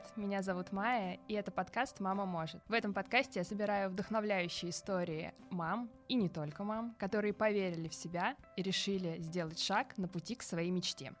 Привет, меня зовут Майя, и это подкаст «Мама может». В этом подкасте я собираю вдохновляющие истории мам, и не только мам, которые поверили в себя и решили сделать шаг на пути к своей мечте.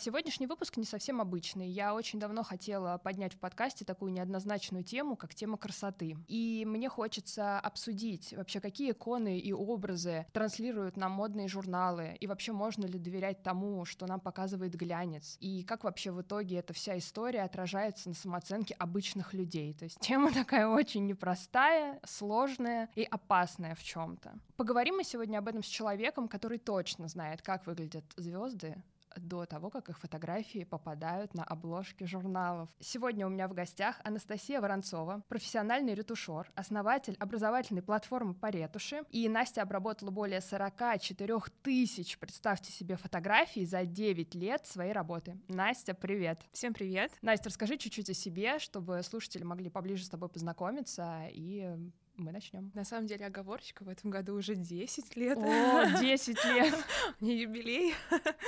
Сегодняшний выпуск не совсем обычный. Я очень давно хотела поднять в подкасте такую неоднозначную тему, как тема красоты. И мне хочется обсудить вообще, какие иконы и образы транслируют нам модные журналы, и вообще можно ли доверять тому, что нам показывает глянец, и как вообще в итоге эта вся история отражается на самооценке обычных людей. То есть тема такая очень непростая, сложная и опасная в чем-то. Поговорим мы сегодня об этом с человеком, который точно знает, как выглядят звезды, до того, как их фотографии попадают на обложки журналов. Сегодня у меня в гостях Анастасия Воронцова, профессиональный ретушер, основатель образовательной платформы по ретуши. И Настя обработала более 44 тысяч, представьте себе, фотографий за 9 лет своей работы. Настя, привет! Всем привет! Настя, расскажи чуть-чуть о себе, чтобы слушатели могли поближе с тобой познакомиться и мы начнем. На самом деле оговорочка в этом году уже 10 лет. О, 10 лет! Не юбилей.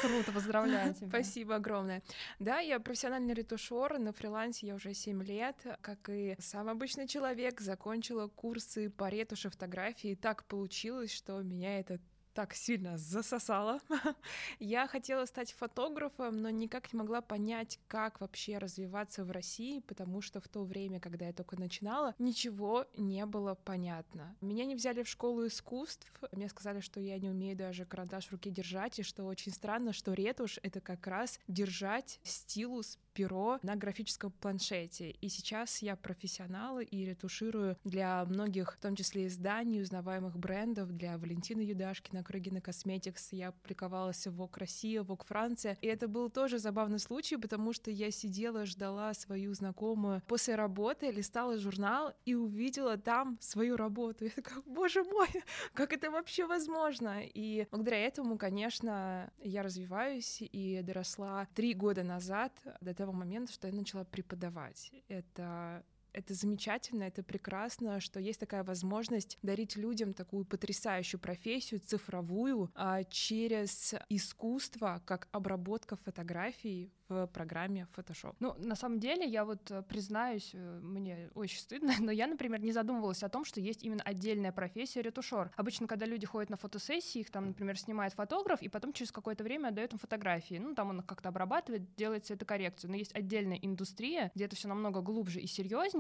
Круто, поздравляю тебя. Спасибо огромное. Да, я профессиональный ретушер, на фрилансе я уже 7 лет. Как и сам обычный человек, закончила курсы по ретуше фотографии. Так получилось, что меня это так сильно засосала. Я хотела стать фотографом, но никак не могла понять, как вообще развиваться в России, потому что в то время, когда я только начинала, ничего не было понятно. Меня не взяли в школу искусств, мне сказали, что я не умею даже карандаш в руке держать, и что очень странно, что ретушь — это как раз держать стилус перо на графическом планшете. И сейчас я профессионал и ретуширую для многих, в том числе изданий, узнаваемых брендов, для Валентины Юдашкина, Крыгина Косметикс. Я аппликовалась в ВОК Россия, ВОК Франция. И это был тоже забавный случай, потому что я сидела, ждала свою знакомую после работы, листала журнал и увидела там свою работу. Я такая, боже мой, как это вообще возможно? И благодаря этому, конечно, я развиваюсь и доросла три года назад до того момента, что я начала преподавать. Это это замечательно, это прекрасно, что есть такая возможность дарить людям такую потрясающую профессию, цифровую, а, через искусство, как обработка фотографий в программе Photoshop. Ну, на самом деле, я вот э, признаюсь, э, мне очень стыдно, но я, например, не задумывалась о том, что есть именно отдельная профессия ретушер. Обычно, когда люди ходят на фотосессии, их там, например, снимает фотограф, и потом через какое-то время отдает им фотографии. Ну, там он их как-то обрабатывает, делает все это коррекцию. Но есть отдельная индустрия, где это все намного глубже и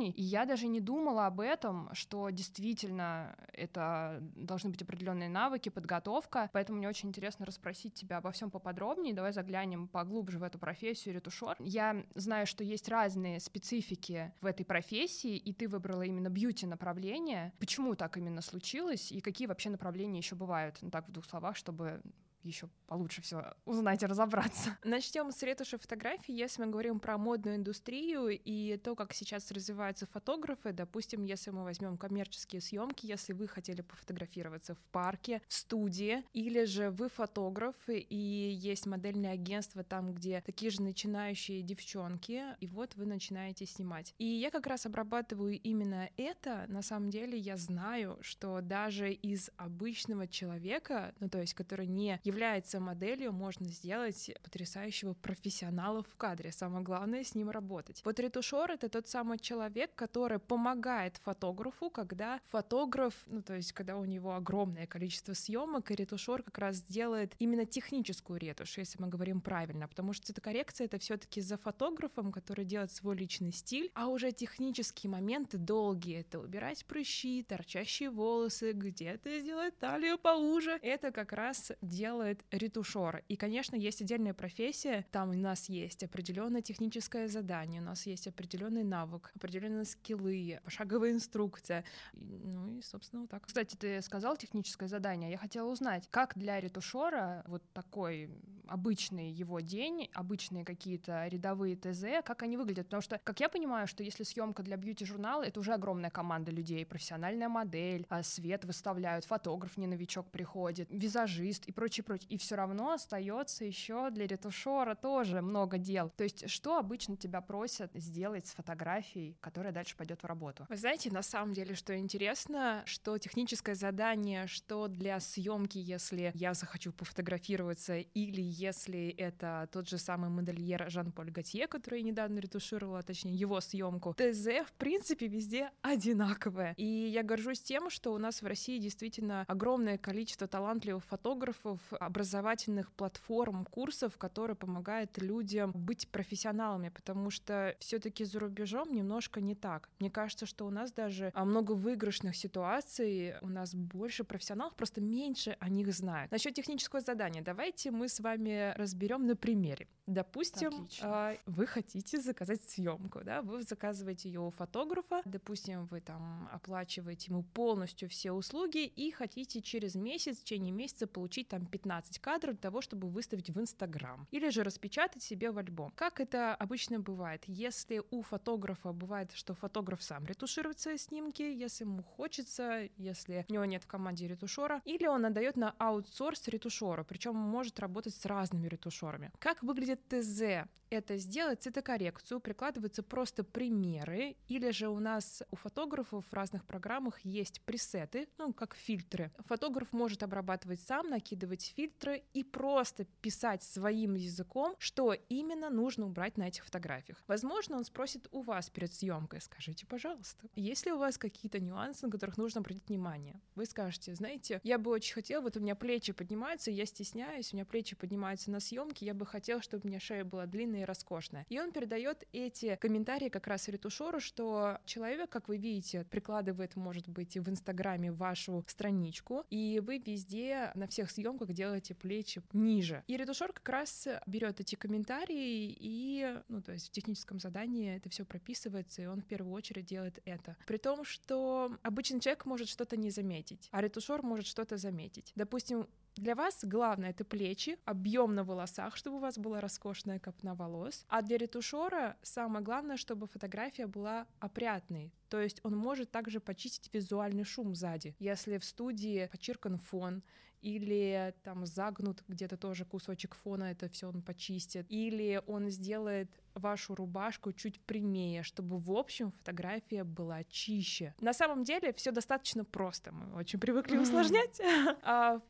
серьезней. И я даже не думала об этом, что действительно это должны быть определенные навыки, подготовка. Поэтому мне очень интересно расспросить тебя обо всем поподробнее. Давай заглянем поглубже в эту профессию ретушер. Я знаю, что есть разные специфики в этой профессии, и ты выбрала именно бьюти направление. Почему так именно случилось, и какие вообще направления еще бывают? Ну так, в двух словах, чтобы еще получше все узнать и разобраться. Начнем с ретуши фотографий. Если мы говорим про модную индустрию и то, как сейчас развиваются фотографы, допустим, если мы возьмем коммерческие съемки, если вы хотели пофотографироваться в парке, в студии, или же вы фотограф, и есть модельное агентство там, где такие же начинающие девчонки, и вот вы начинаете снимать. И я как раз обрабатываю именно это. На самом деле я знаю, что даже из обычного человека, ну то есть который не является моделью, можно сделать потрясающего профессионала в кадре. Самое главное с ним работать. Вот ретушер — это тот самый человек, который помогает фотографу, когда фотограф, ну то есть когда у него огромное количество съемок, и ретушер как раз делает именно техническую ретушь, если мы говорим правильно, потому что цветокоррекция — это все таки за фотографом, который делает свой личный стиль, а уже технические моменты долгие — это убирать прыщи, торчащие волосы, где-то сделать талию поуже. Это как раз делает делает ретушер. И, конечно, есть отдельная профессия, там у нас есть определенное техническое задание, у нас есть определенный навык, определенные скиллы, пошаговая инструкция. Ну и, собственно, вот так. Кстати, ты сказал техническое задание. Я хотела узнать, как для ретушера вот такой обычный его день, обычные какие-то рядовые ТЗ, как они выглядят? Потому что, как я понимаю, что если съемка для бьюти-журнала, это уже огромная команда людей, профессиональная модель, а свет выставляют, фотограф не новичок приходит, визажист и прочее прочее, и все равно остается еще для ретушера тоже много дел. То есть, что обычно тебя просят сделать с фотографией, которая дальше пойдет в работу? Вы знаете, на самом деле, что интересно, что техническое задание, что для съемки, если я захочу пофотографироваться, или если это тот же самый модельер Жан-Поль Готье, который я недавно ретушировала, точнее, его съемку, ТЗ, в принципе, везде одинаковое. И я горжусь тем, что у нас в России действительно огромное количество талантливых фотографов, образовательных платформ, курсов, которые помогают людям быть профессионалами, потому что все-таки за рубежом немножко не так. Мне кажется, что у нас даже а, много выигрышных ситуаций, у нас больше профессионалов, просто меньше о них знают. Насчет технического задания, давайте мы с вами разберем на примере. Допустим, Отлично. вы хотите заказать съемку, да, вы заказываете ее у фотографа, допустим, вы там оплачиваете ему полностью все услуги и хотите через месяц, в течение месяца получить там 15 кадров для того, чтобы выставить в Инстаграм или же распечатать себе в альбом. Как это обычно бывает? Если у фотографа бывает, что фотограф сам ретуширует свои снимки, если ему хочется, если у него нет в команде ретушера, или он отдает на аутсорс ретушера, причем может работать с разными ретушерами. Как выглядит ТЗ это сделать, цветокоррекцию, прикладываются просто примеры, или же у нас у фотографов в разных программах есть пресеты, ну, как фильтры. Фотограф может обрабатывать сам, накидывать фильтры и просто писать своим языком, что именно нужно убрать на этих фотографиях. Возможно, он спросит у вас перед съемкой, скажите, пожалуйста, есть ли у вас какие-то нюансы, на которых нужно обратить внимание? Вы скажете, знаете, я бы очень хотел, вот у меня плечи поднимаются, я стесняюсь, у меня плечи поднимаются на съемке, я бы хотел, чтобы у меня шея была длинная и роскошная. И он передает эти комментарии как раз ретушеру, что человек, как вы видите, прикладывает, может быть, в Инстаграме вашу страничку, и вы везде на всех съемках делаете плечи ниже. И ретушер как раз берет эти комментарии и, ну, то есть в техническом задании это все прописывается, и он в первую очередь делает это. При том, что обычный человек может что-то не заметить, а ретушер может что-то заметить. Допустим, для вас главное это плечи, объем на волосах, чтобы у вас была роскошная копна волос. А для ретушера самое главное, чтобы фотография была опрятной. То есть он может также почистить визуальный шум сзади. Если в студии почиркан фон, или там загнут где-то тоже кусочек фона, это все он почистит, или он сделает вашу рубашку чуть прямее, чтобы в общем фотография была чище. На самом деле все достаточно просто, мы очень привыкли усложнять.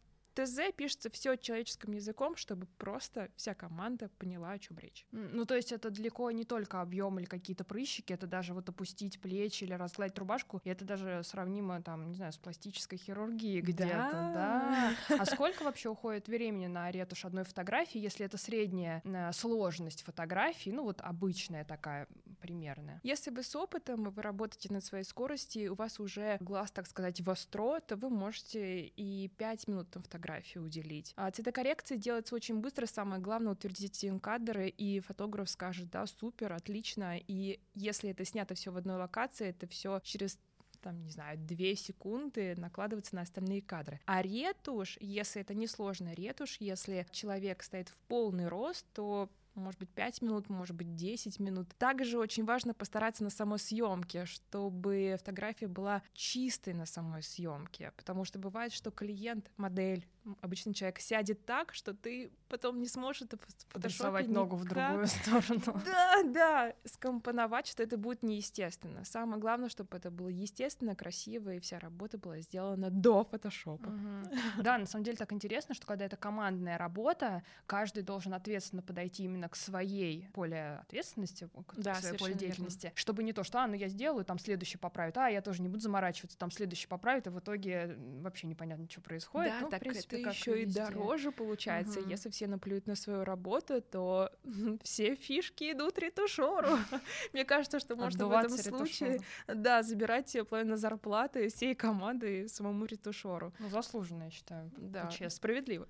ТЗ пишется все человеческим языком, чтобы просто вся команда поняла, о чем речь. Ну, то есть это далеко не только объем или какие-то прыщики, это даже вот опустить плечи или разгладить рубашку, и это даже сравнимо, там, не знаю, с пластической хирургией где-то, да. А сколько вообще уходит времени на ретушь одной фотографии, если это средняя э, сложность фотографии, ну, вот обычная такая примерная? Если бы с опытом вы работаете над своей скоростью, у вас уже глаз, так сказать, востро, то вы можете и 5 минут на фотографии фотографии уделить. А цветокоррекция делается очень быстро, самое главное утвердить кадры, и фотограф скажет, да, супер, отлично, и если это снято все в одной локации, это все через там, не знаю, две секунды накладываться на остальные кадры. А ретушь, если это не сложная ретушь, если человек стоит в полный рост, то может быть, 5 минут, может быть, 10 минут. Также очень важно постараться на самой съемке, чтобы фотография была чистой на самой съемке, потому что бывает, что клиент, модель, обычный человек сядет так, что ты потом не сможешь это подрисовать ногу в другую сторону. Да, да, скомпоновать, что это будет неестественно. Самое главное, чтобы это было естественно, красиво, и вся работа была сделана до фотошопа. Угу. Да, на самом деле так интересно, что когда это командная работа, каждый должен ответственно подойти именно к своей поле ответственности, к да, своей поле деятельности, верно. чтобы не то, что, а, ну я сделаю, там следующий поправит, а, я тоже не буду заморачиваться, там следующий поправит, и в итоге вообще непонятно, что происходит. Да, ну, так принципе, это еще и дороже получается. Угу. Если все наплюют на свою работу, то все фишки идут ретушеру. Мне кажется, что можно в этом случае, да, забирать половину зарплаты всей команды самому ретушеру. Ну, заслуженно, я считаю. Да, честно. справедливо.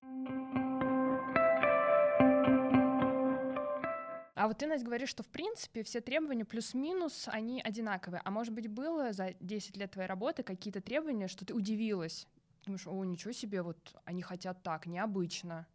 А вот ты, Настя, говоришь, что в принципе все требования плюс-минус, они одинаковые. А может быть было за 10 лет твоей работы какие-то требования, что ты удивилась? Думаешь, о, ничего себе, вот они хотят так, необычно.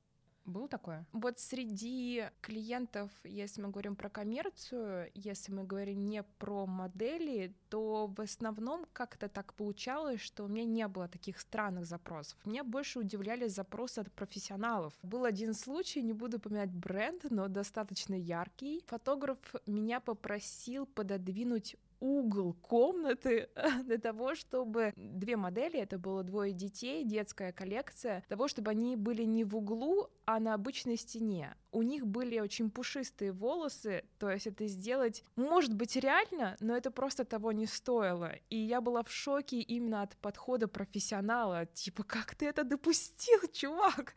Было такое? Вот среди клиентов, если мы говорим про коммерцию, если мы говорим не про модели, то в основном как-то так получалось, что у меня не было таких странных запросов. Меня больше удивляли запросы от профессионалов. Был один случай, не буду поминать бренд, но достаточно яркий. Фотограф меня попросил пододвинуть угол комнаты для того, чтобы две модели, это было двое детей, детская коллекция, того, чтобы они были не в углу, а на обычной стене. У них были очень пушистые волосы, то есть это сделать может быть реально, но это просто того не стоило. И я была в шоке именно от подхода профессионала, типа, как ты это допустил, чувак?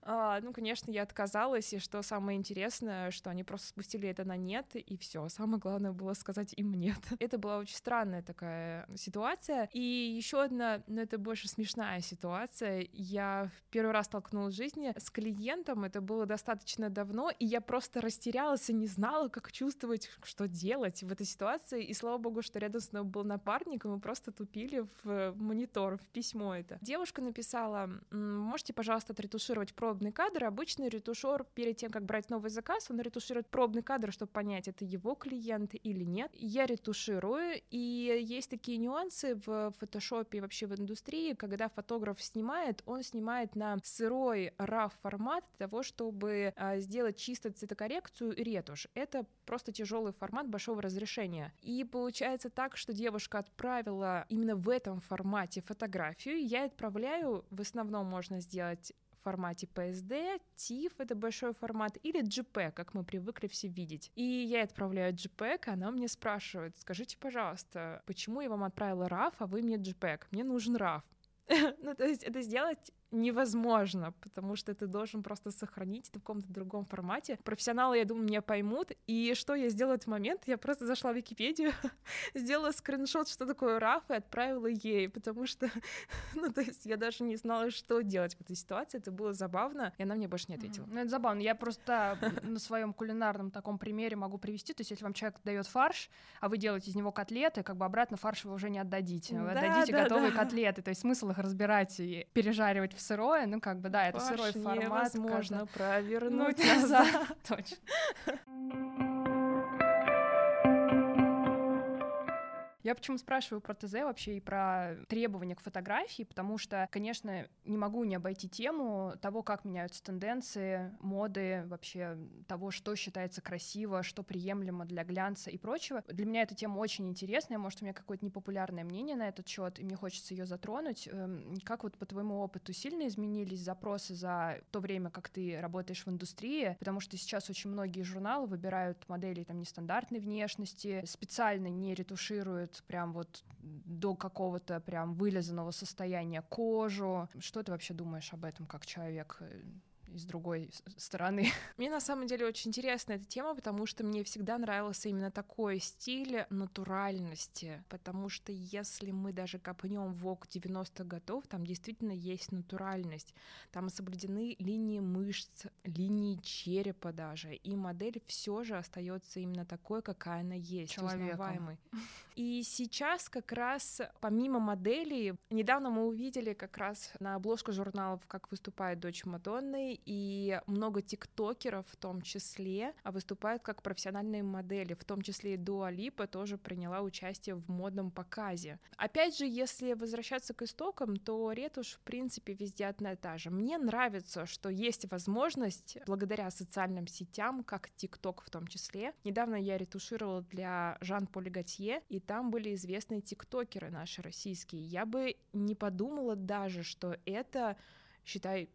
А, ну, конечно, я отказалась, и что самое интересное, что они просто спустили это на нет, и все. Самое главное было сказать им нет. Это была очень странная такая ситуация. И еще одна, но это больше смешная ситуация. Я в первый раз столкнулась в жизни с клиентом, это было достаточно давно, и я просто растерялась и не знала, как чувствовать, что делать в этой ситуации. И слава богу, что рядом с мной был напарник, и мы просто тупили в монитор, в письмо это. Девушка написала, можете, пожалуйста, отретушировать пробный кадр. Обычный ретушер перед тем, как брать новый заказ, он ретуширует пробный кадр, чтобы понять, это его клиент или нет. Я ретуширую ретуширую, и есть такие нюансы в фотошопе и вообще в индустрии, когда фотограф снимает, он снимает на сырой RAW формат для того, чтобы а, сделать чисто цветокоррекцию и ретушь. Это просто тяжелый формат большого разрешения. И получается так, что девушка отправила именно в этом формате фотографию, я отправляю, в основном можно сделать формате PSD, TIFF — это большой формат, или JPEG, как мы привыкли все видеть. И я отправляю JPEG, она мне спрашивает, скажите, пожалуйста, почему я вам отправила RAW, а вы мне JPEG? Мне нужен RAW. ну, то есть это сделать невозможно, потому что ты должен просто сохранить это в каком-то другом формате. Профессионалы, я думаю, меня поймут. И что я сделала в этот момент? Я просто зашла в Википедию, сделала скриншот, что такое RAF, и отправила ей, потому что, ну, то есть я даже не знала, что делать в этой ситуации. Это было забавно, и она мне больше не ответила. Ну, это забавно. Я просто на своем кулинарном таком примере могу привести. То есть если вам человек дает фарш, а вы делаете из него котлеты, как бы обратно фарш вы уже не отдадите. Вы отдадите готовые котлеты. То есть смысл их разбирать и пережаривать в сырое, ну как бы да, это Паш, сырой формат. Невозможно провернуть назад. Точно. Я почему спрашиваю про ТЗ вообще и про требования к фотографии, потому что, конечно, не могу не обойти тему того, как меняются тенденции, моды, вообще того, что считается красиво, что приемлемо для глянца и прочего. Для меня эта тема очень интересная, может, у меня какое-то непопулярное мнение на этот счет, и мне хочется ее затронуть. Эм, как вот по твоему опыту сильно изменились запросы за то время, как ты работаешь в индустрии? Потому что сейчас очень многие журналы выбирают модели там нестандартной внешности, специально не ретушируют делают прям вот до какого-то прям вылизанного состояния кожу. Что ты вообще думаешь об этом как человек? Э, из другой стороны. Мне на самом деле очень интересна эта тема, потому что мне всегда нравился именно такой стиль натуральности, потому что если мы даже копнем в ок 90-х годов, там действительно есть натуральность, там соблюдены линии мышц, линии черепа даже, и модель все же остается именно такой, какая она есть, Человеком. узнаваемой. И сейчас как раз помимо моделей, недавно мы увидели как раз на обложку журналов, как выступает дочь Мадонны, и много тиктокеров в том числе а выступают как профессиональные модели, в том числе и Дуа Липа тоже приняла участие в модном показе. Опять же, если возвращаться к истокам, то ретушь в принципе везде одна и та же. Мне нравится, что есть возможность благодаря социальным сетям, как ТикТок в том числе. Недавно я ретушировала для Жан Поли Готье, и там были известные тиктокеры наши российские. Я бы не подумала даже, что это считай,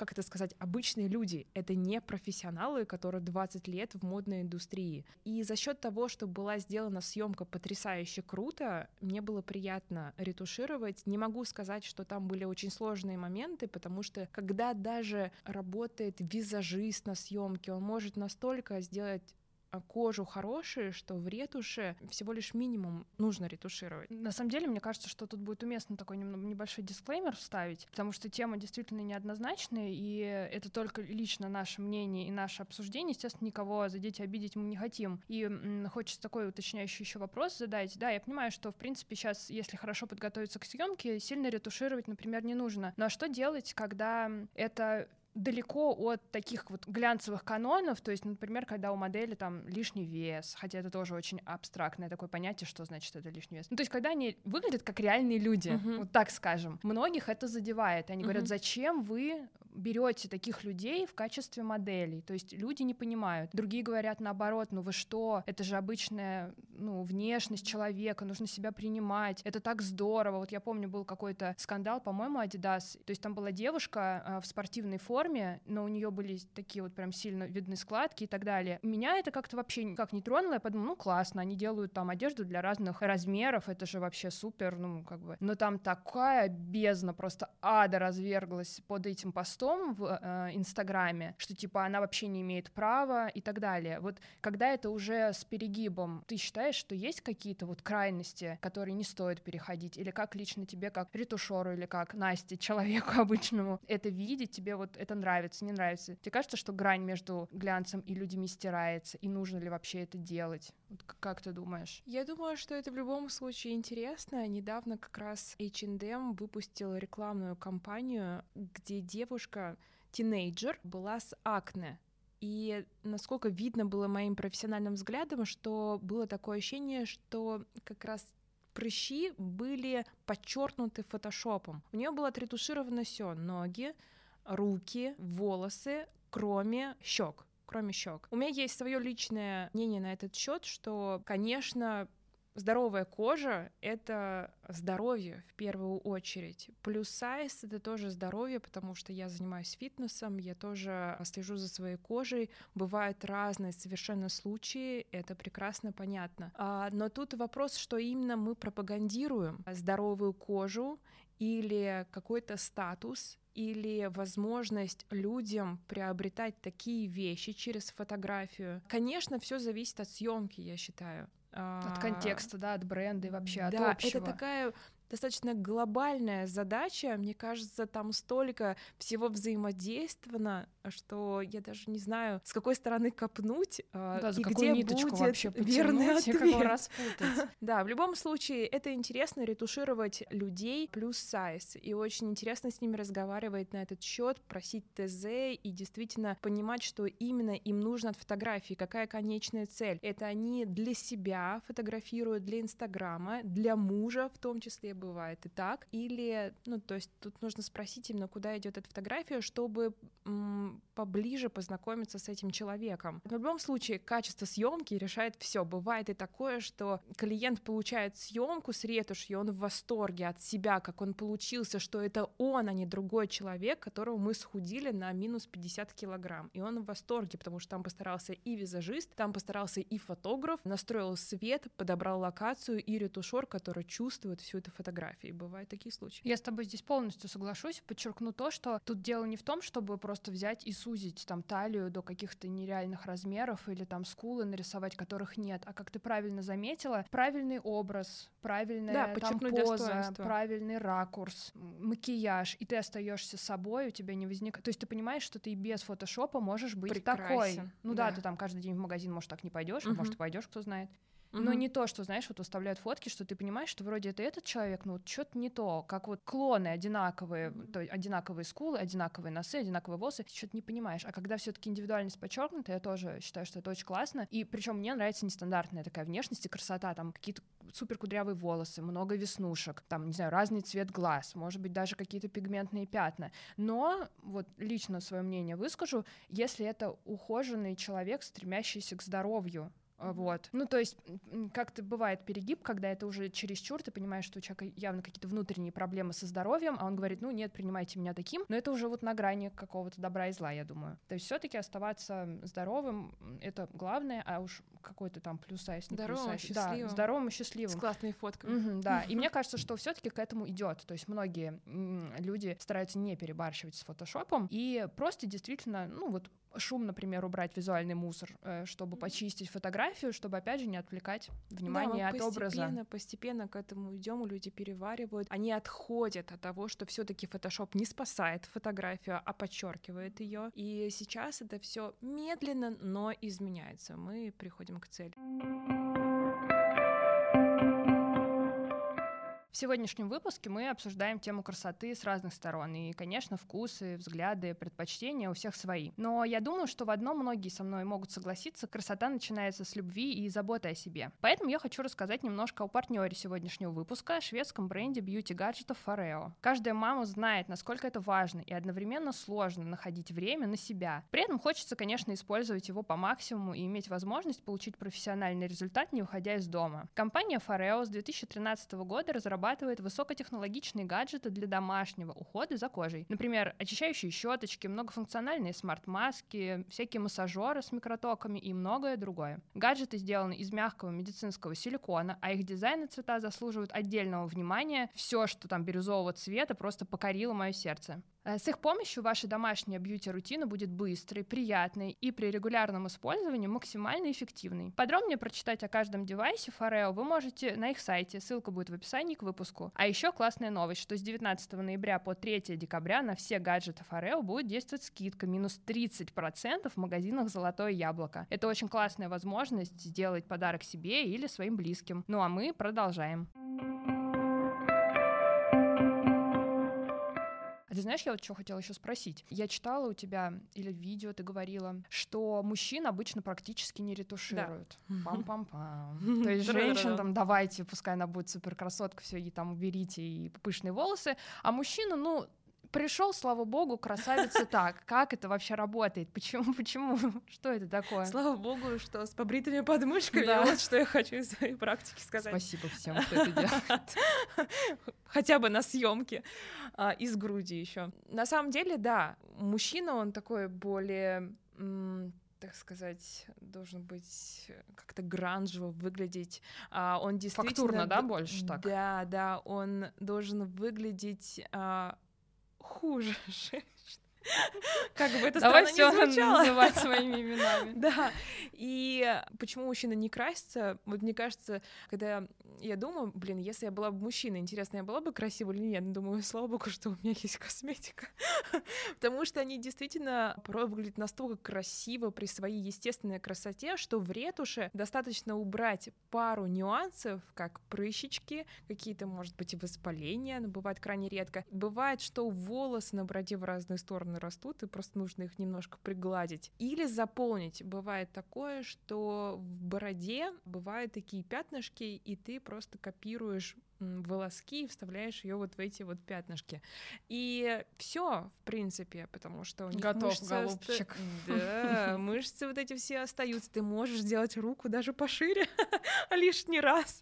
как это сказать, обычные люди. Это не профессионалы, которые 20 лет в модной индустрии. И за счет того, что была сделана съемка потрясающе круто, мне было приятно ретушировать. Не могу сказать, что там были очень сложные моменты, потому что когда даже работает визажист на съемке, он может настолько сделать кожу хорошие, что в ретуше всего лишь минимум нужно ретушировать. На самом деле, мне кажется, что тут будет уместно такой небольшой дисклеймер вставить, потому что тема действительно неоднозначная, и это только лично наше мнение и наше обсуждение. Естественно, никого задеть и обидеть мы не хотим. И хочется такой уточняющий еще вопрос задать. Да, я понимаю, что, в принципе, сейчас, если хорошо подготовиться к съемке, сильно ретушировать, например, не нужно. Но что делать, когда это далеко от таких вот глянцевых канонов, то есть, например, когда у модели там лишний вес, хотя это тоже очень абстрактное такое понятие, что значит это лишний вес. Ну, то есть, когда они выглядят как реальные люди, uh-huh. вот так скажем, многих это задевает. Они uh-huh. говорят, зачем вы берете таких людей в качестве моделей. То есть люди не понимают. Другие говорят наоборот, ну вы что, это же обычная ну, внешность человека, нужно себя принимать, это так здорово. Вот я помню, был какой-то скандал, по-моему, Adidas, то есть там была девушка э, в спортивной форме, но у нее были такие вот прям сильно видны складки и так далее. Меня это как-то вообще никак не тронуло, я подумала, ну классно, они делают там одежду для разных размеров, это же вообще супер, ну как бы. Но там такая бездна, просто ада разверглась под этим постом, постом в э, Инстаграме, что типа она вообще не имеет права и так далее. Вот когда это уже с перегибом, ты считаешь, что есть какие-то вот крайности, которые не стоит переходить? Или как лично тебе, как ретушеру или как Насте, человеку обычному, это видеть, тебе вот это нравится, не нравится? Тебе кажется, что грань между глянцем и людьми стирается, и нужно ли вообще это делать? Вот как ты думаешь? Я думаю, что это в любом случае интересно. Недавно как раз H&M выпустил рекламную кампанию, где девушка девушка, тинейджер, была с акне. И насколько видно было моим профессиональным взглядом, что было такое ощущение, что как раз прыщи были подчеркнуты фотошопом. У нее было отретушировано все: ноги, руки, волосы, кроме щек кроме щек. У меня есть свое личное мнение на этот счет, что, конечно, Здоровая кожа — это здоровье в первую очередь. Плюс сайз — это тоже здоровье, потому что я занимаюсь фитнесом, я тоже слежу за своей кожей. Бывают разные совершенно случаи, это прекрасно понятно. А, но тут вопрос, что именно мы пропагандируем. Здоровую кожу или какой-то статус, или возможность людям приобретать такие вещи через фотографию. Конечно, все зависит от съемки, я считаю. От контекста, да, от бренда и вообще да, от общего. это такая достаточно глобальная задача. Мне кажется, там столько всего взаимодействовано, что я даже не знаю, с какой стороны копнуть а, да, и где будет вообще верный ответ. распутать. да, в любом случае, это интересно ретушировать людей плюс сайз, и очень интересно с ними разговаривать на этот счет, просить ТЗ и действительно понимать, что именно им нужно от фотографии, какая конечная цель. Это они для себя фотографируют, для Инстаграма, для мужа в том числе бывает и так. Или, ну, то есть тут нужно спросить именно, куда идет эта фотография, чтобы м, поближе познакомиться с этим человеком. В любом случае, качество съемки решает все. Бывает и такое, что клиент получает съемку с ретушью, он в восторге от себя, как он получился, что это он, а не другой человек, которого мы схудили на минус 50 килограмм. И он в восторге, потому что там постарался и визажист, там постарался и фотограф, настроил свет, подобрал локацию и ретушер, который чувствует всю эту фотографию фотографии. Бывают такие случаи. Я с тобой здесь полностью соглашусь. Подчеркну то, что тут дело не в том, чтобы просто взять и сузить там талию до каких-то нереальных размеров или там скулы нарисовать, которых нет. А как ты правильно заметила, правильный образ, правильная да, там поза, правильный ракурс, макияж, и ты остаешься собой, у тебя не возникает. То есть ты понимаешь, что ты и без фотошопа можешь быть Прекрасен. такой. Ну да. да, ты там каждый день в магазин, может, так не пойдешь, угу. может, пойдешь, кто знает. Угу. Но не то, что, знаешь, вот выставляют фотки, что ты понимаешь, что вроде это этот человек, но вот что-то не то, как вот клоны одинаковые, то есть одинаковые скулы, одинаковые носы, одинаковые волосы, что-то не понимаешь. А когда все-таки индивидуальность подчеркнута, я тоже считаю, что это очень классно. И причем мне нравится нестандартная такая внешность и красота, там какие-то супер кудрявые волосы, много веснушек, там, не знаю, разный цвет глаз, может быть, даже какие-то пигментные пятна. Но вот лично свое мнение выскажу, если это ухоженный человек, стремящийся к здоровью, вот. Ну, то есть, как-то бывает перегиб, когда это уже чересчур, ты понимаешь, что у человека явно какие-то внутренние проблемы со здоровьем, а он говорит, ну нет, принимайте меня таким. Но это уже вот на грани какого-то добра и зла, я думаю. То есть все-таки оставаться здоровым — это главное, а уж какой-то там плюс-сайз, не здоровым, плюс Да, здоровым и счастливым. С классными фотками. Угу, да, и мне кажется, что все-таки к этому идет. То есть многие люди стараются не перебарщивать с фотошопом и просто действительно, ну вот шум, например, убрать визуальный мусор, э, чтобы почистить фотографию, чтобы, опять же, не отвлекать внимание да, от постепенно, образа. Постепенно, постепенно к этому идем, люди переваривают, они отходят от того, что все-таки Photoshop не спасает фотографию, а подчеркивает ее. И сейчас это все медленно, но изменяется. Мы приходим к цели. В сегодняшнем выпуске мы обсуждаем тему красоты с разных сторон. И, конечно, вкусы, взгляды, предпочтения у всех свои. Но я думаю, что в одном многие со мной могут согласиться, красота начинается с любви и заботы о себе. Поэтому я хочу рассказать немножко о партнере сегодняшнего выпуска, шведском бренде бьюти-гаджетов Fareo. Каждая мама знает, насколько это важно и одновременно сложно находить время на себя. При этом хочется, конечно, использовать его по максимуму и иметь возможность получить профессиональный результат, не уходя из дома. Компания Fareo с 2013 года разрабатывает разрабатывает высокотехнологичные гаджеты для домашнего ухода за кожей. Например, очищающие щеточки, многофункциональные смарт-маски, всякие массажеры с микротоками и многое другое. Гаджеты сделаны из мягкого медицинского силикона, а их дизайн и цвета заслуживают отдельного внимания. Все, что там бирюзового цвета, просто покорило мое сердце. Э, с их помощью ваша домашняя бьюти-рутина будет быстрой, приятной и при регулярном использовании максимально эффективной. Подробнее прочитать о каждом девайсе Fareo вы можете на их сайте, ссылка будет в описании к выпуску. А еще классная новость, что с 19 ноября по 3 декабря на все гаджеты Fareo будет действовать скидка минус 30% в магазинах «Золотое яблоко». Это очень классная возможность сделать подарок себе или своим близким. Ну а мы продолжаем. А ты знаешь, я вот что хотела еще спросить. Я читала у тебя или в видео ты говорила, что мужчин обычно практически не ретушируют. Пам-пам-пам. То есть женщин там давайте, пускай она будет супер красотка, все и там уберите и пышные волосы, а мужчина, ну пришел, слава богу, красавица так. Как это вообще работает? Почему? Почему? Что это такое? Слава богу, что с побритыми подмышками. Да. Вот что я хочу из своей практики сказать. Спасибо всем, кто это делает. Хотя бы на съемке а, из груди еще. На самом деле, да, мужчина он такой более так сказать, должен быть как-то гранжево выглядеть. А, он действительно... Фактурно, да, больше так? Да, да, он должен выглядеть а, хуже женщин. Как бы это Давай звучало. называть своими именами. Да. И почему мужчина не красится? Вот мне кажется, когда я думаю, блин, если я была бы мужчиной, интересно, я была бы красива или нет? Думаю, слава богу, что у меня есть косметика. Потому что они действительно порой выглядят настолько красиво при своей естественной красоте, что в ретуше достаточно убрать пару нюансов, как прыщички, какие-то, может быть, и воспаления, но бывает крайне редко. Бывает, что волосы на бороде в разные стороны растут, и просто нужно их немножко пригладить. Или заполнить. Бывает такое, что в бороде бывают такие пятнышки, и ты просто копируешь волоски и вставляешь ее вот в эти вот пятнышки. И все, в принципе, потому что у них Готов, мышцы голубчик. Да, мышцы вот эти все остаются. Ты можешь сделать руку даже пошире лишний раз.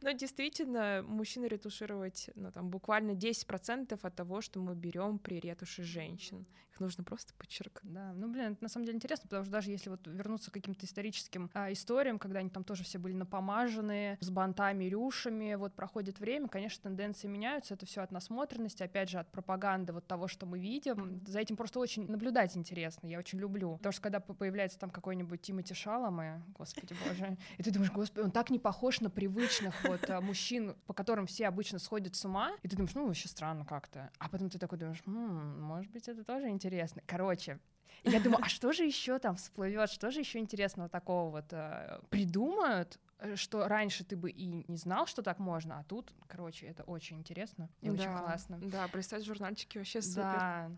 Но действительно, мужчины ретушировать, ну, там, буквально 10% от того, что мы берем при ретуше женщин. Нужно просто подчеркнуть. Да, ну, блин, это на самом деле интересно, потому что даже если вот вернуться к каким-то историческим а, историям, когда они там тоже все были напомаженные, с бантами, рюшами, вот проходит проходит время, конечно, тенденции меняются, это все от насмотренности, опять же, от пропаганды вот того, что мы видим. За этим просто очень наблюдать интересно, я очень люблю. Потому что когда появляется там какой-нибудь Тимати Шаломе, господи боже, и ты думаешь, господи, он так не похож на привычных вот а, мужчин, по которым все обычно сходят с ума, и ты думаешь, ну, вообще странно как-то. А потом ты такой думаешь, хм, может быть, это тоже интересно. Короче, я думаю, а что же еще там всплывет, что же еще интересного такого вот э, придумают, что раньше ты бы и не знал, что так можно, а тут, короче, это очень интересно и да, очень классно. Да, представь журнальчики вообще супер. Да.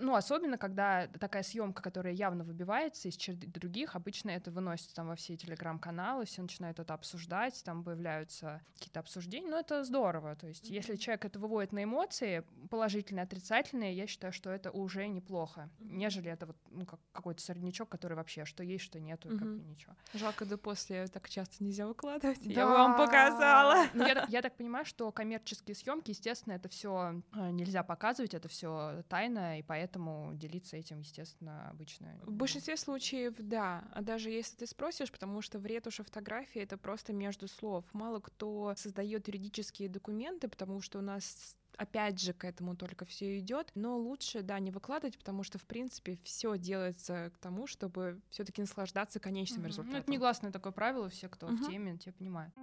Ну, особенно, когда такая съемка, которая явно выбивается из черты других, обычно это выносится там во все телеграм-каналы, все начинают это обсуждать, там появляются какие-то обсуждения, но это здорово. То есть, mm-hmm. если человек это выводит на эмоции, положительные, отрицательные, я считаю, что это уже неплохо, mm-hmm. нежели это вот ну, как какой-то среднячок, который вообще что есть, что нету, mm-hmm. как бы ничего. Жалко, да после так часто нельзя выкладывать. Да. Я вам показала. Ну, я, я так понимаю, что коммерческие съемки, естественно, это все э, нельзя показывать, это все тайно, и поэтому делиться этим, естественно, обычно. В большинстве случаев, да. А даже если ты спросишь, потому что в ретуше фотографии это просто между слов. Мало кто создает юридические документы, потому что у нас опять же к этому только все идет, но лучше, да, не выкладывать, потому что, в принципе, все делается к тому, чтобы все-таки наслаждаться конечным угу. результатом. Ну, это негласное такое правило, все, кто угу. в теме, те понимают.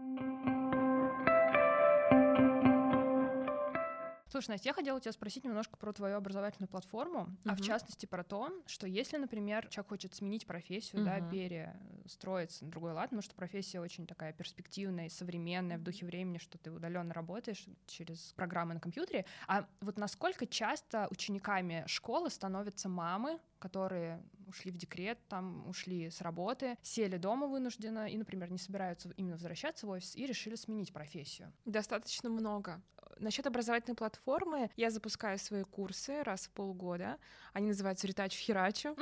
Слушай, Настя, я хотела тебя спросить немножко про твою образовательную платформу, uh-huh. а в частности про то, что если, например, человек хочет сменить профессию, uh-huh. да, пере строится на другой лад, потому что профессия очень такая перспективная и современная, в духе времени, что ты удаленно работаешь через программы на компьютере. А вот насколько часто учениками школы становятся мамы, которые ушли в декрет, там ушли с работы, сели дома вынужденно и, например, не собираются именно возвращаться в офис и решили сменить профессию? Достаточно много. Насчет образовательной платформы я запускаю свои курсы раз в полгода. Они называются «Ретач в херачу».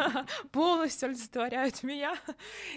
Полностью олицетворяют меня.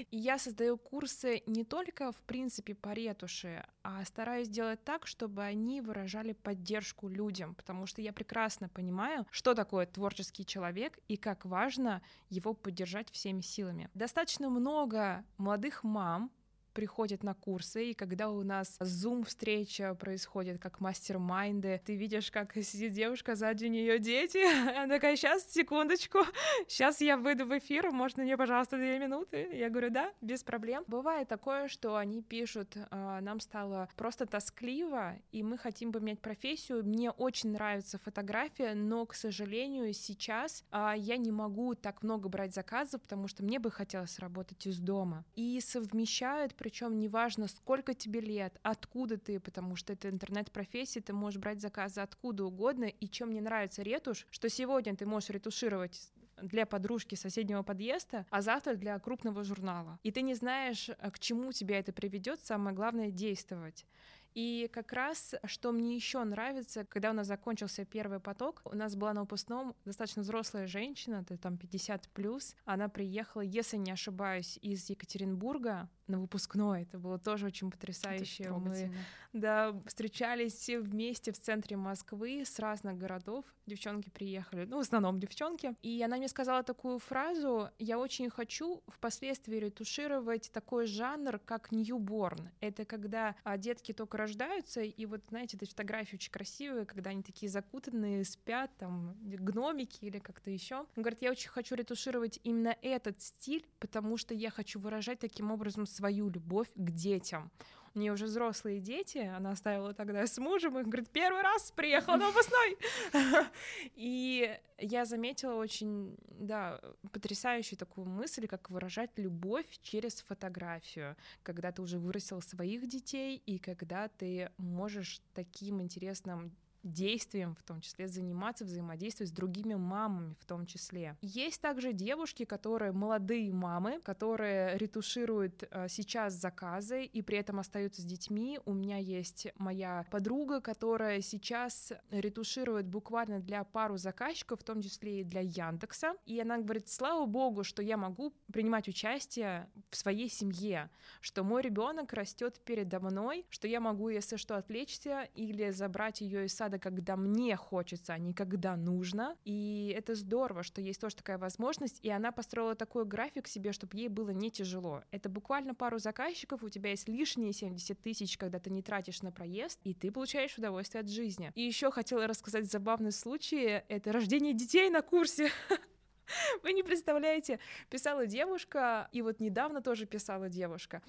И я создаю курсы не только, в принципе, по ретуши, а стараюсь сделать так, чтобы они выражали поддержку людям, потому что я прекрасно понимаю, что такое творческий человек и как важно его поддержать всеми силами. Достаточно много молодых мам, приходят на курсы, и когда у нас зум-встреча происходит, как мастер-майнды, ты видишь, как сидит девушка, сзади нее дети, она такая, сейчас, секундочку, сейчас я выйду в эфир, можно мне, пожалуйста, две минуты? Я говорю, да, без проблем. Бывает такое, что они пишут, «А, нам стало просто тоскливо, и мы хотим поменять профессию, мне очень нравится фотография, но, к сожалению, сейчас а, я не могу так много брать заказов, потому что мне бы хотелось работать из дома. И совмещают причем неважно, сколько тебе лет, откуда ты, потому что это интернет-профессия, ты можешь брать заказы откуда угодно, и чем мне нравится ретушь, что сегодня ты можешь ретушировать для подружки соседнего подъезда, а завтра для крупного журнала. И ты не знаешь, э, к чему тебя это приведет, самое главное действовать. И как раз, что мне еще нравится, когда у нас закончился первый поток, у нас была на выпускном достаточно взрослая женщина, это там 50 плюс, она приехала, если не ошибаюсь, из Екатеринбурга, на выпускной. Это было тоже очень потрясающе. Мы да, встречались все вместе в центре Москвы с разных городов. Девчонки приехали, ну, в основном девчонки. И она мне сказала такую фразу, я очень хочу впоследствии ретушировать такой жанр, как ньюборн. Это когда а, детки только рождаются, и вот, знаете, эти фотографии очень красивые, когда они такие закутанные, спят, там, гномики или как-то еще. Он говорит, я очень хочу ретушировать именно этот стиль, потому что я хочу выражать таким образом свою любовь к детям. У нее уже взрослые дети, она оставила тогда с мужем, и говорит, первый раз приехала на выпускной. И я заметила очень, да, потрясающую такую мысль, как выражать любовь через фотографию, когда ты уже вырастил своих детей, и когда ты можешь таким интересным действием, в том числе заниматься, взаимодействовать с другими мамами в том числе. Есть также девушки, которые молодые мамы, которые ретушируют э, сейчас заказы и при этом остаются с детьми. У меня есть моя подруга, которая сейчас ретуширует буквально для пару заказчиков, в том числе и для Яндекса. И она говорит, слава богу, что я могу принимать участие в своей семье, что мой ребенок растет передо мной, что я могу, если что, отвлечься или забрать ее из сада надо, когда мне хочется, а не когда нужно. И это здорово, что есть тоже такая возможность, и она построила такой график себе, чтобы ей было не тяжело. Это буквально пару заказчиков, у тебя есть лишние 70 тысяч, когда ты не тратишь на проезд, и ты получаешь удовольствие от жизни. И еще хотела рассказать забавный случай, это рождение детей на курсе. Вы не представляете, писала девушка, и вот недавно тоже писала девушка.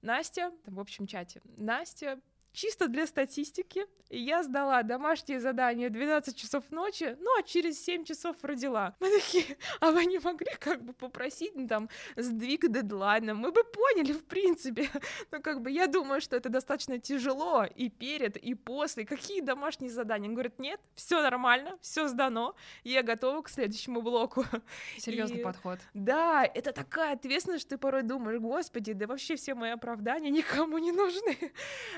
Настя, в общем чате, Настя чисто для статистики, я сдала домашнее задание 12 часов ночи, ну а через 7 часов родила. Мы такие, а вы не могли как бы попросить ну, там сдвиг дедлайна? Мы бы поняли, в принципе. Но как бы я думаю, что это достаточно тяжело и перед, и после. Какие домашние задания? Он говорит, нет, все нормально, все сдано, я готова к следующему блоку. Серьезный и... подход. Да, это такая ответственность, что ты порой думаешь, господи, да вообще все мои оправдания никому не нужны.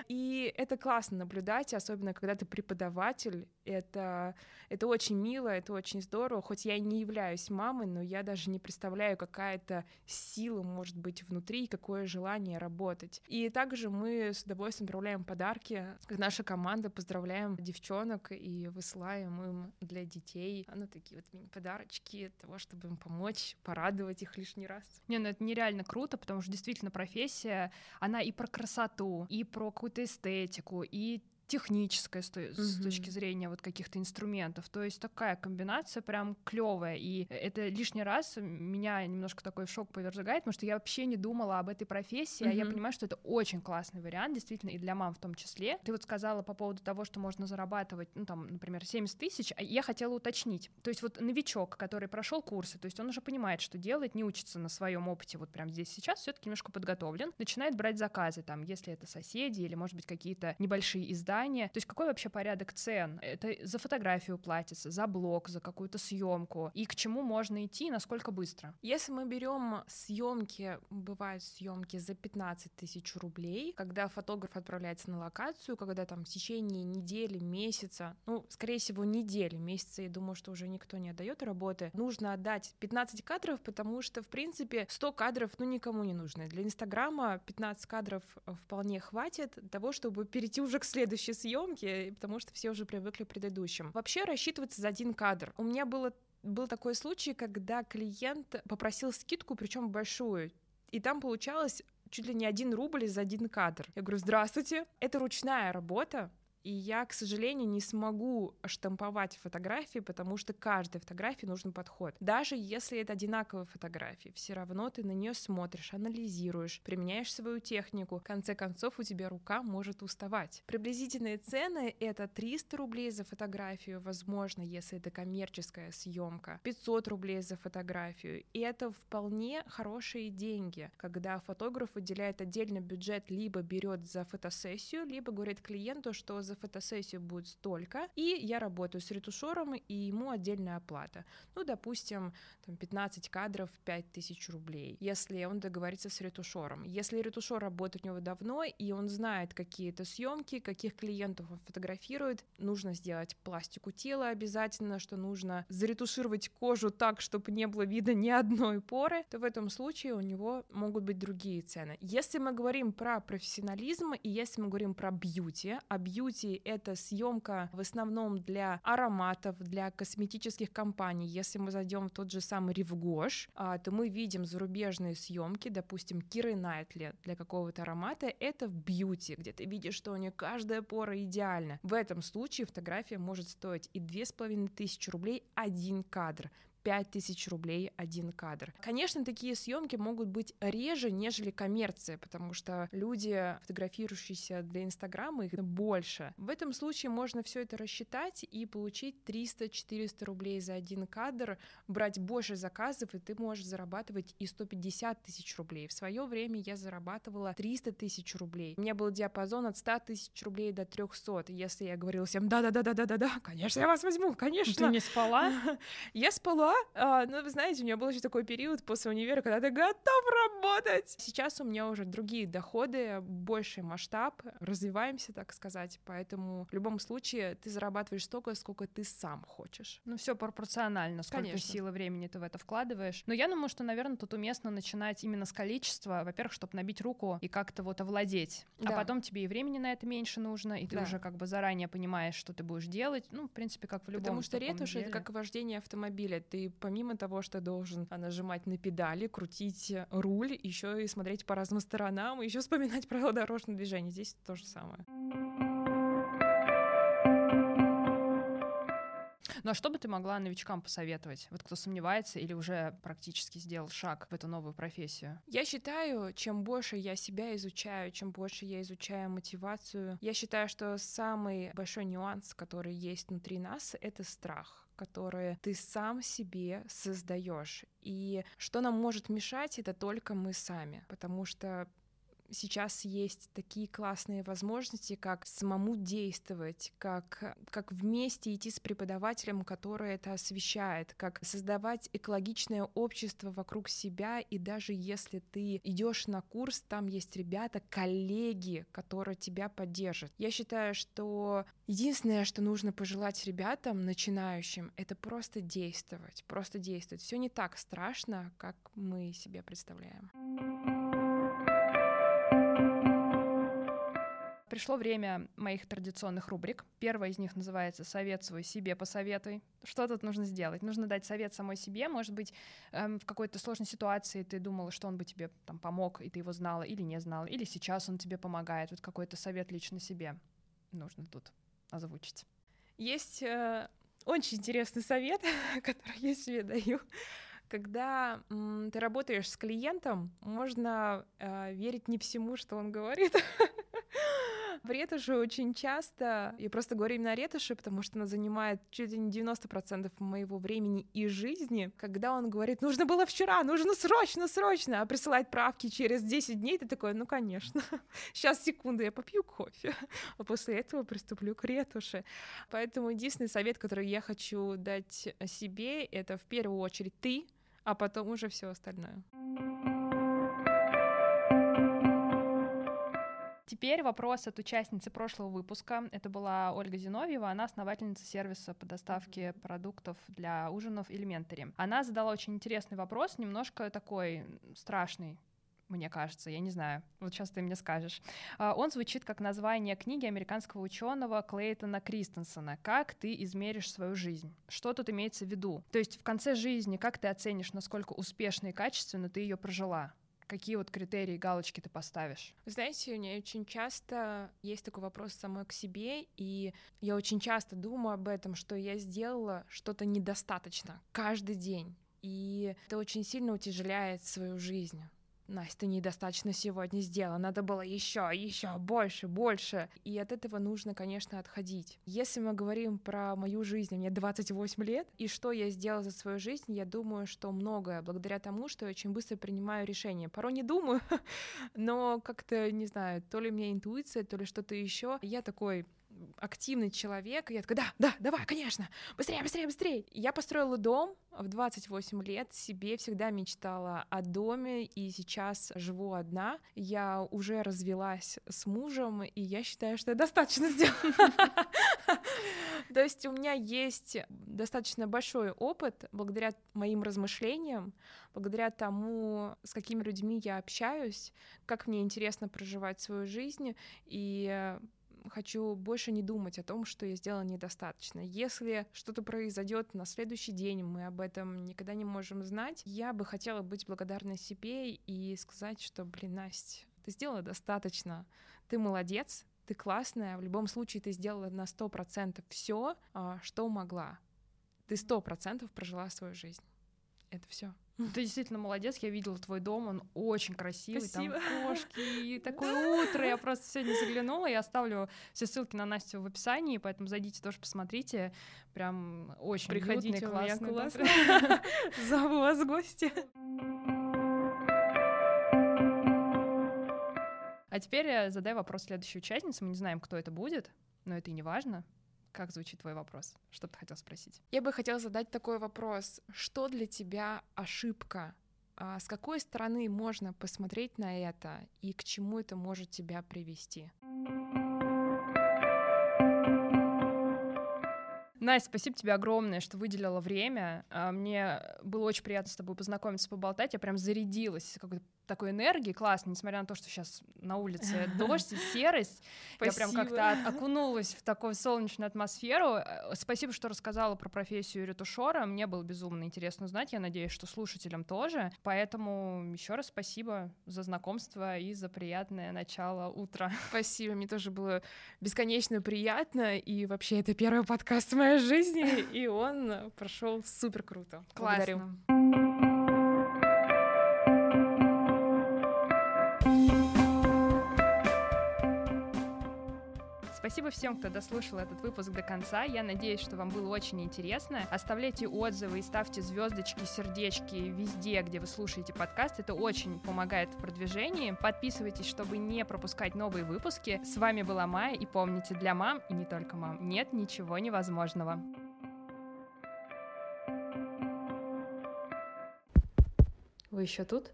И это классно наблюдать, особенно когда ты преподаватель. Это, это очень мило, это очень здорово. Хоть я и не являюсь мамой, но я даже не представляю, какая-то сила может быть внутри и какое желание работать. И также мы с удовольствием отправляем подарки. Наша команда поздравляем девчонок и высылаем им для детей ну, такие вот мини-подарочки того, чтобы им помочь, порадовать их лишний раз. Не, ну это нереально круто, потому что действительно профессия, она и про красоту, и про какую-то эстетику, и техническое с, mm-hmm. с точки зрения вот каких-то инструментов. То есть такая комбинация прям клевая. И это лишний раз меня немножко такой шок повергает, потому что я вообще не думала об этой профессии, mm-hmm. а я понимаю, что это очень классный вариант, действительно, и для мам в том числе. Ты вот сказала по поводу того, что можно зарабатывать, ну там, например, 70 тысяч, а я хотела уточнить. То есть вот новичок, который прошел курсы, то есть он уже понимает, что делает, не учится на своем опыте вот прям здесь сейчас, все-таки немножко подготовлен, начинает брать заказы, там, если это соседи или, может быть, какие-то небольшие издания. То есть какой вообще порядок цен? Это за фотографию платится, за блог, за какую-то съемку, и к чему можно идти, насколько быстро? Если мы берем съемки, бывают съемки за 15 тысяч рублей, когда фотограф отправляется на локацию, когда там в течение недели, месяца, ну, скорее всего, недели, месяца, я думаю, что уже никто не отдает работы, нужно отдать 15 кадров, потому что, в принципе, 100 кадров, ну, никому не нужны. Для Инстаграма 15 кадров э, вполне хватит того, чтобы перейти уже к следующей съемке, потому что все уже привыкли к предыдущим. Вообще рассчитываться за один кадр. У меня было был такой случай, когда клиент попросил скидку, причем большую, и там получалось чуть ли не один рубль за один кадр. Я говорю, здравствуйте, это ручная работа, и я, к сожалению, не смогу штамповать фотографии, потому что каждой фотографии нужен подход. Даже если это одинаковые фотографии, все равно ты на нее смотришь, анализируешь, применяешь свою технику. В конце концов, у тебя рука может уставать. Приблизительные цены — это 300 рублей за фотографию, возможно, если это коммерческая съемка, 500 рублей за фотографию. И это вполне хорошие деньги, когда фотограф выделяет отдельный бюджет, либо берет за фотосессию, либо говорит клиенту, что за за фотосессию будет столько, и я работаю с ретушером, и ему отдельная оплата. Ну, допустим, там 15 кадров 5000 рублей, если он договорится с ретушером. Если ретушер работает у него давно, и он знает какие-то съемки, каких клиентов он фотографирует, нужно сделать пластику тела обязательно, что нужно заретушировать кожу так, чтобы не было видно ни одной поры, то в этом случае у него могут быть другие цены. Если мы говорим про профессионализм, и если мы говорим про бьюти, а бьюти сути, это съемка в основном для ароматов, для косметических компаний. Если мы зайдем в тот же самый Ривгош, а, то мы видим зарубежные съемки, допустим, Киры Найтли для какого-то аромата, это в бьюти, где ты видишь, что у нее каждая пора идеальна. В этом случае фотография может стоить и две с половиной тысячи рублей один кадр. 5000 рублей один кадр. Конечно, такие съемки могут быть реже, нежели коммерция, потому что люди, фотографирующиеся для Инстаграма, их больше. В этом случае можно все это рассчитать и получить 300-400 рублей за один кадр, брать больше заказов, и ты можешь зарабатывать и 150 тысяч рублей. В свое время я зарабатывала 300 тысяч рублей. У меня был диапазон от 100 тысяч рублей до 300. Если я говорила всем, да-да-да-да-да-да, конечно, я вас возьму, конечно. Ты не спала? Я спала, а, ну, вы знаете, у меня был еще такой период после универа, когда ты готов работать. Сейчас у меня уже другие доходы, больший масштаб, развиваемся, так сказать, поэтому в любом случае ты зарабатываешь столько, сколько ты сам хочешь. Ну, все пропорционально, сколько Конечно. силы времени ты в это вкладываешь. Но я думаю, что, наверное, тут уместно начинать именно с количества, во-первых, чтобы набить руку и как-то вот овладеть, а да. а потом тебе и времени на это меньше нужно, и ты да. уже как бы заранее понимаешь, что ты будешь делать, ну, в принципе, как в любом Потому что ретушь — это как вождение автомобиля, ты помимо того, что должен а, нажимать на педали, крутить руль, еще и смотреть по разным сторонам, еще вспоминать правила дорожного движения. Здесь то же самое. Ну а что бы ты могла новичкам посоветовать? Вот кто сомневается или уже практически сделал шаг в эту новую профессию? Я считаю, чем больше я себя изучаю, чем больше я изучаю мотивацию, я считаю, что самый большой нюанс, который есть внутри нас, это страх которые ты сам себе создаешь. И что нам может мешать, это только мы сами, потому что сейчас есть такие классные возможности, как самому действовать, как, как вместе идти с преподавателем, который это освещает, как создавать экологичное общество вокруг себя, и даже если ты идешь на курс, там есть ребята, коллеги, которые тебя поддержат. Я считаю, что единственное, что нужно пожелать ребятам, начинающим, это просто действовать, просто действовать. Все не так страшно, как мы себе представляем. Пришло время моих традиционных рубрик. Первая из них называется «Совет свой себе посоветуй». Что тут нужно сделать? Нужно дать совет самой себе. Может быть, эм, в какой-то сложной ситуации ты думала, что он бы тебе там помог, и ты его знала или не знала, или сейчас он тебе помогает. Вот какой-то совет лично себе. нужно тут озвучить? Есть э, очень интересный совет, который я себе даю. Когда м, ты работаешь с клиентом, можно э, верить не всему, что он говорит. В ретуши очень часто, я просто говорю именно о ретуши, потому что она занимает чуть ли не 90% моего времени и жизни, когда он говорит, нужно было вчера, нужно срочно, срочно, а присылать правки через 10 дней, ты такой, ну, конечно, сейчас, секунду, я попью кофе, а после этого приступлю к ретуши. Поэтому единственный совет, который я хочу дать себе, это в первую очередь ты, а потом уже все остальное. Теперь вопрос от участницы прошлого выпуска. Это была Ольга Зиновьева, она основательница сервиса по доставке продуктов для ужинов Elementary. Она задала очень интересный вопрос, немножко такой страшный, мне кажется, я не знаю. Вот сейчас ты мне скажешь. А, он звучит как название книги американского ученого Клейтона Кристенсена «Как ты измеришь свою жизнь?». Что тут имеется в виду? То есть в конце жизни как ты оценишь, насколько успешно и качественно ты ее прожила? Какие вот критерии, галочки ты поставишь? Знаете, у меня очень часто есть такой вопрос самой к себе, и я очень часто думаю об этом, что я сделала что-то недостаточно каждый день. И это очень сильно утяжеляет свою жизнь. Настя, недостаточно сегодня сделала, надо было еще, еще больше, больше. И от этого нужно, конечно, отходить. Если мы говорим про мою жизнь, мне 28 лет, и что я сделала за свою жизнь, я думаю, что многое, благодаря тому, что я очень быстро принимаю решения. Порой не думаю, но как-то, не знаю, то ли у меня интуиция, то ли что-то еще. Я такой активный человек, и я такая, да, да, давай, конечно, быстрее, быстрее, быстрее. Я построила дом в 28 лет, себе всегда мечтала о доме, и сейчас живу одна. Я уже развелась с мужем, и я считаю, что я достаточно сделала. То есть у меня есть достаточно большой опыт благодаря моим размышлениям, благодаря тому, с какими людьми я общаюсь, как мне интересно проживать свою жизнь, и хочу больше не думать о том, что я сделала недостаточно. Если что-то произойдет на следующий день, мы об этом никогда не можем знать, я бы хотела быть благодарной себе и сказать, что, блин, Настя, ты сделала достаточно, ты молодец, ты классная, в любом случае ты сделала на сто процентов все, а, что могла. Ты сто процентов прожила свою жизнь. Это все. Ты действительно молодец, я видела твой дом, он очень красивый, Спасибо. там кошки, и такое утро, я просто сегодня заглянула, я оставлю все ссылки на Настю в описании, поэтому зайдите тоже посмотрите, прям очень Приходите, уютный, классный. классно. Зову вас в гости. А теперь э, задай вопрос следующей участнице, мы не знаем, кто это будет, но это и не важно. Как звучит твой вопрос? Что ты хотел спросить? Я бы хотела задать такой вопрос. Что для тебя ошибка? А с какой стороны можно посмотреть на это и к чему это может тебя привести? Настя, спасибо тебе огромное, что выделила время. А, мне было очень приятно с тобой познакомиться, поболтать. Я прям зарядилась какой-то такой энергии классно, несмотря на то, что сейчас на улице дождь и серость. Я прям как-то окунулась в такую солнечную атмосферу. Э, спасибо, что рассказала про профессию ретушера. Мне было безумно интересно узнать. Я надеюсь, что слушателям тоже. Поэтому еще раз спасибо за знакомство и за приятное начало утра. Спасибо, мне тоже было бесконечно приятно. И вообще это первый подкаст в моей жизни, и он прошел супер круто. Классно. Благодарю. Спасибо всем, кто дослушал этот выпуск до конца. Я надеюсь, что вам было очень интересно. Оставляйте отзывы и ставьте звездочки, сердечки везде, где вы слушаете подкаст. Это очень помогает в продвижении. Подписывайтесь, чтобы не пропускать новые выпуски. С вами была Майя, и помните, для мам и не только мам нет ничего невозможного. Вы еще тут?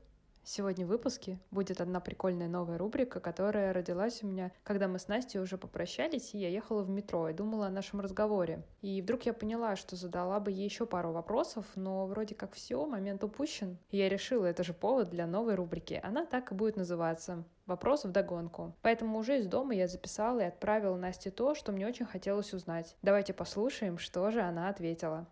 Сегодня в выпуске будет одна прикольная новая рубрика, которая родилась у меня, когда мы с Настей уже попрощались, и я ехала в метро и думала о нашем разговоре. И вдруг я поняла, что задала бы ей еще пару вопросов, но вроде как все, момент упущен. И я решила, это же повод для новой рубрики. Она так и будет называться вопрос в догонку. Поэтому уже из дома я записала и отправила Насте то, что мне очень хотелось узнать. Давайте послушаем, что же она ответила.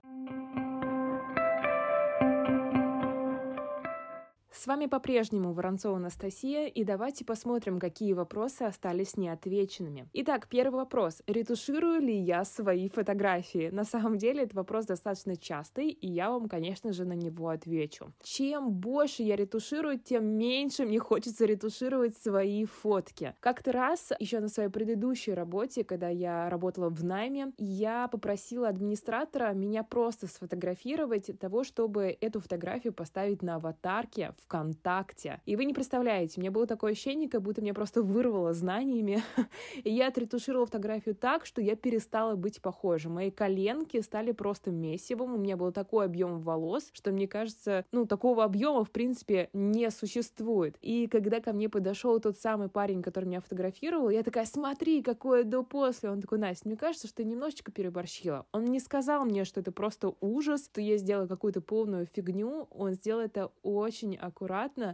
С вами по-прежнему Воронцова Анастасия, и давайте посмотрим, какие вопросы остались неотвеченными. Итак, первый вопрос. Ретуширую ли я свои фотографии? На самом деле, этот вопрос достаточно частый, и я вам, конечно же, на него отвечу. Чем больше я ретуширую, тем меньше мне хочется ретушировать свои фотки. Как-то раз, еще на своей предыдущей работе, когда я работала в найме, я попросила администратора меня просто сфотографировать того, чтобы эту фотографию поставить на аватарке ВКонтакте. И вы не представляете, у меня было такое ощущение, как будто меня просто вырвало знаниями. И я отретушировала фотографию так, что я перестала быть похожа. Мои коленки стали просто месивом, у меня был такой объем волос, что мне кажется, ну, такого объема, в принципе, не существует. И когда ко мне подошел тот самый парень, который меня фотографировал, я такая, смотри, какое до-после. Он такой, Настя, мне кажется, что ты немножечко переборщила. Он не сказал мне, что это просто ужас, что я сделала какую-то полную фигню. Он сделал это очень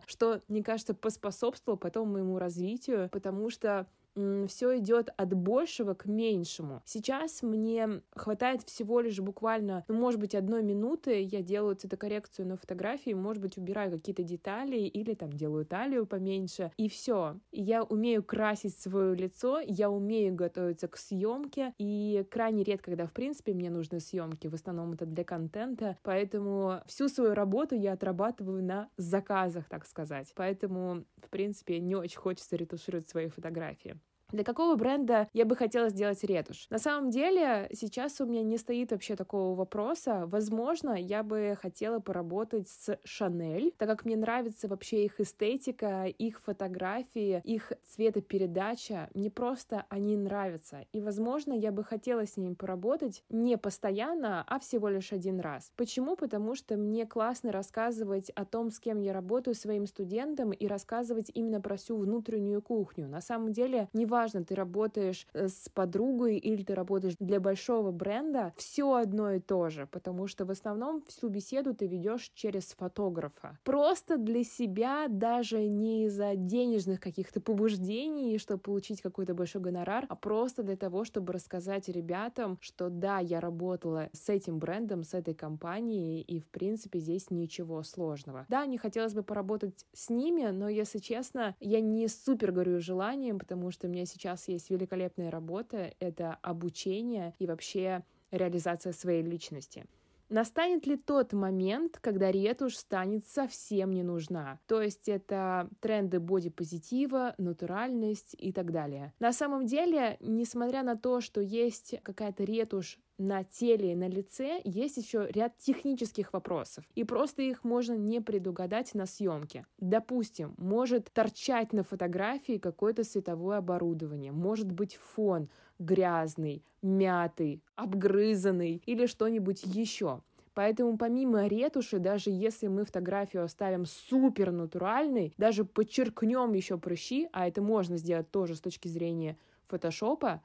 что, мне кажется, поспособствовало потом моему развитию, потому что все идет от большего к меньшему. Сейчас мне хватает всего лишь буквально, ну, может быть, одной минуты, я делаю цветокоррекцию на фотографии, может быть, убираю какие-то детали или там делаю талию поменьше, и все. Я умею красить свое лицо, я умею готовиться к съемке, и крайне редко, когда, в принципе, мне нужны съемки, в основном это для контента, поэтому всю свою работу я отрабатываю на заказах, так сказать. Поэтому, в принципе, не очень хочется ретушировать свои фотографии. Для какого бренда я бы хотела сделать ретушь? На самом деле, сейчас у меня не стоит вообще такого вопроса. Возможно, я бы хотела поработать с Шанель, так как мне нравится вообще их эстетика, их фотографии, их цветопередача. Мне просто они нравятся. И, возможно, я бы хотела с ними поработать не постоянно, а всего лишь один раз. Почему? Потому что мне классно рассказывать о том, с кем я работаю своим студентам и рассказывать именно про всю внутреннюю кухню. На самом деле, не важно, неважно, ты работаешь э, с подругой или ты работаешь для большого бренда, все одно и то же, потому что в основном всю беседу ты ведешь через фотографа. Просто для себя, даже не из-за денежных каких-то побуждений, чтобы получить какой-то большой гонорар, а просто для того, чтобы рассказать ребятам, что да, я работала с этим брендом, с этой компанией, и в принципе здесь ничего сложного. Да, не хотелось бы поработать с ними, но если честно, я не супер горю желанием, потому что у меня сейчас есть великолепная работа, это обучение и вообще реализация своей личности. Настанет ли тот момент, когда ретушь станет совсем не нужна? То есть это тренды бодипозитива, натуральность и так далее. На самом деле, несмотря на то, что есть какая-то ретушь на теле и на лице есть еще ряд технических вопросов, и просто их можно не предугадать на съемке. Допустим, может торчать на фотографии какое-то световое оборудование, может быть фон грязный, мятый, обгрызанный или что-нибудь еще. Поэтому помимо ретуши, даже если мы фотографию оставим супер натуральной, даже подчеркнем еще прыщи, а это можно сделать тоже с точки зрения фотошопа,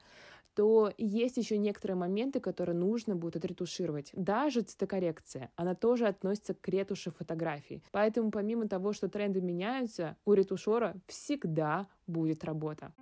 то есть еще некоторые моменты, которые нужно будет отретушировать. Даже цветокоррекция, она тоже относится к ретуши фотографий. Поэтому помимо того, что тренды меняются, у ретушера всегда будет работа.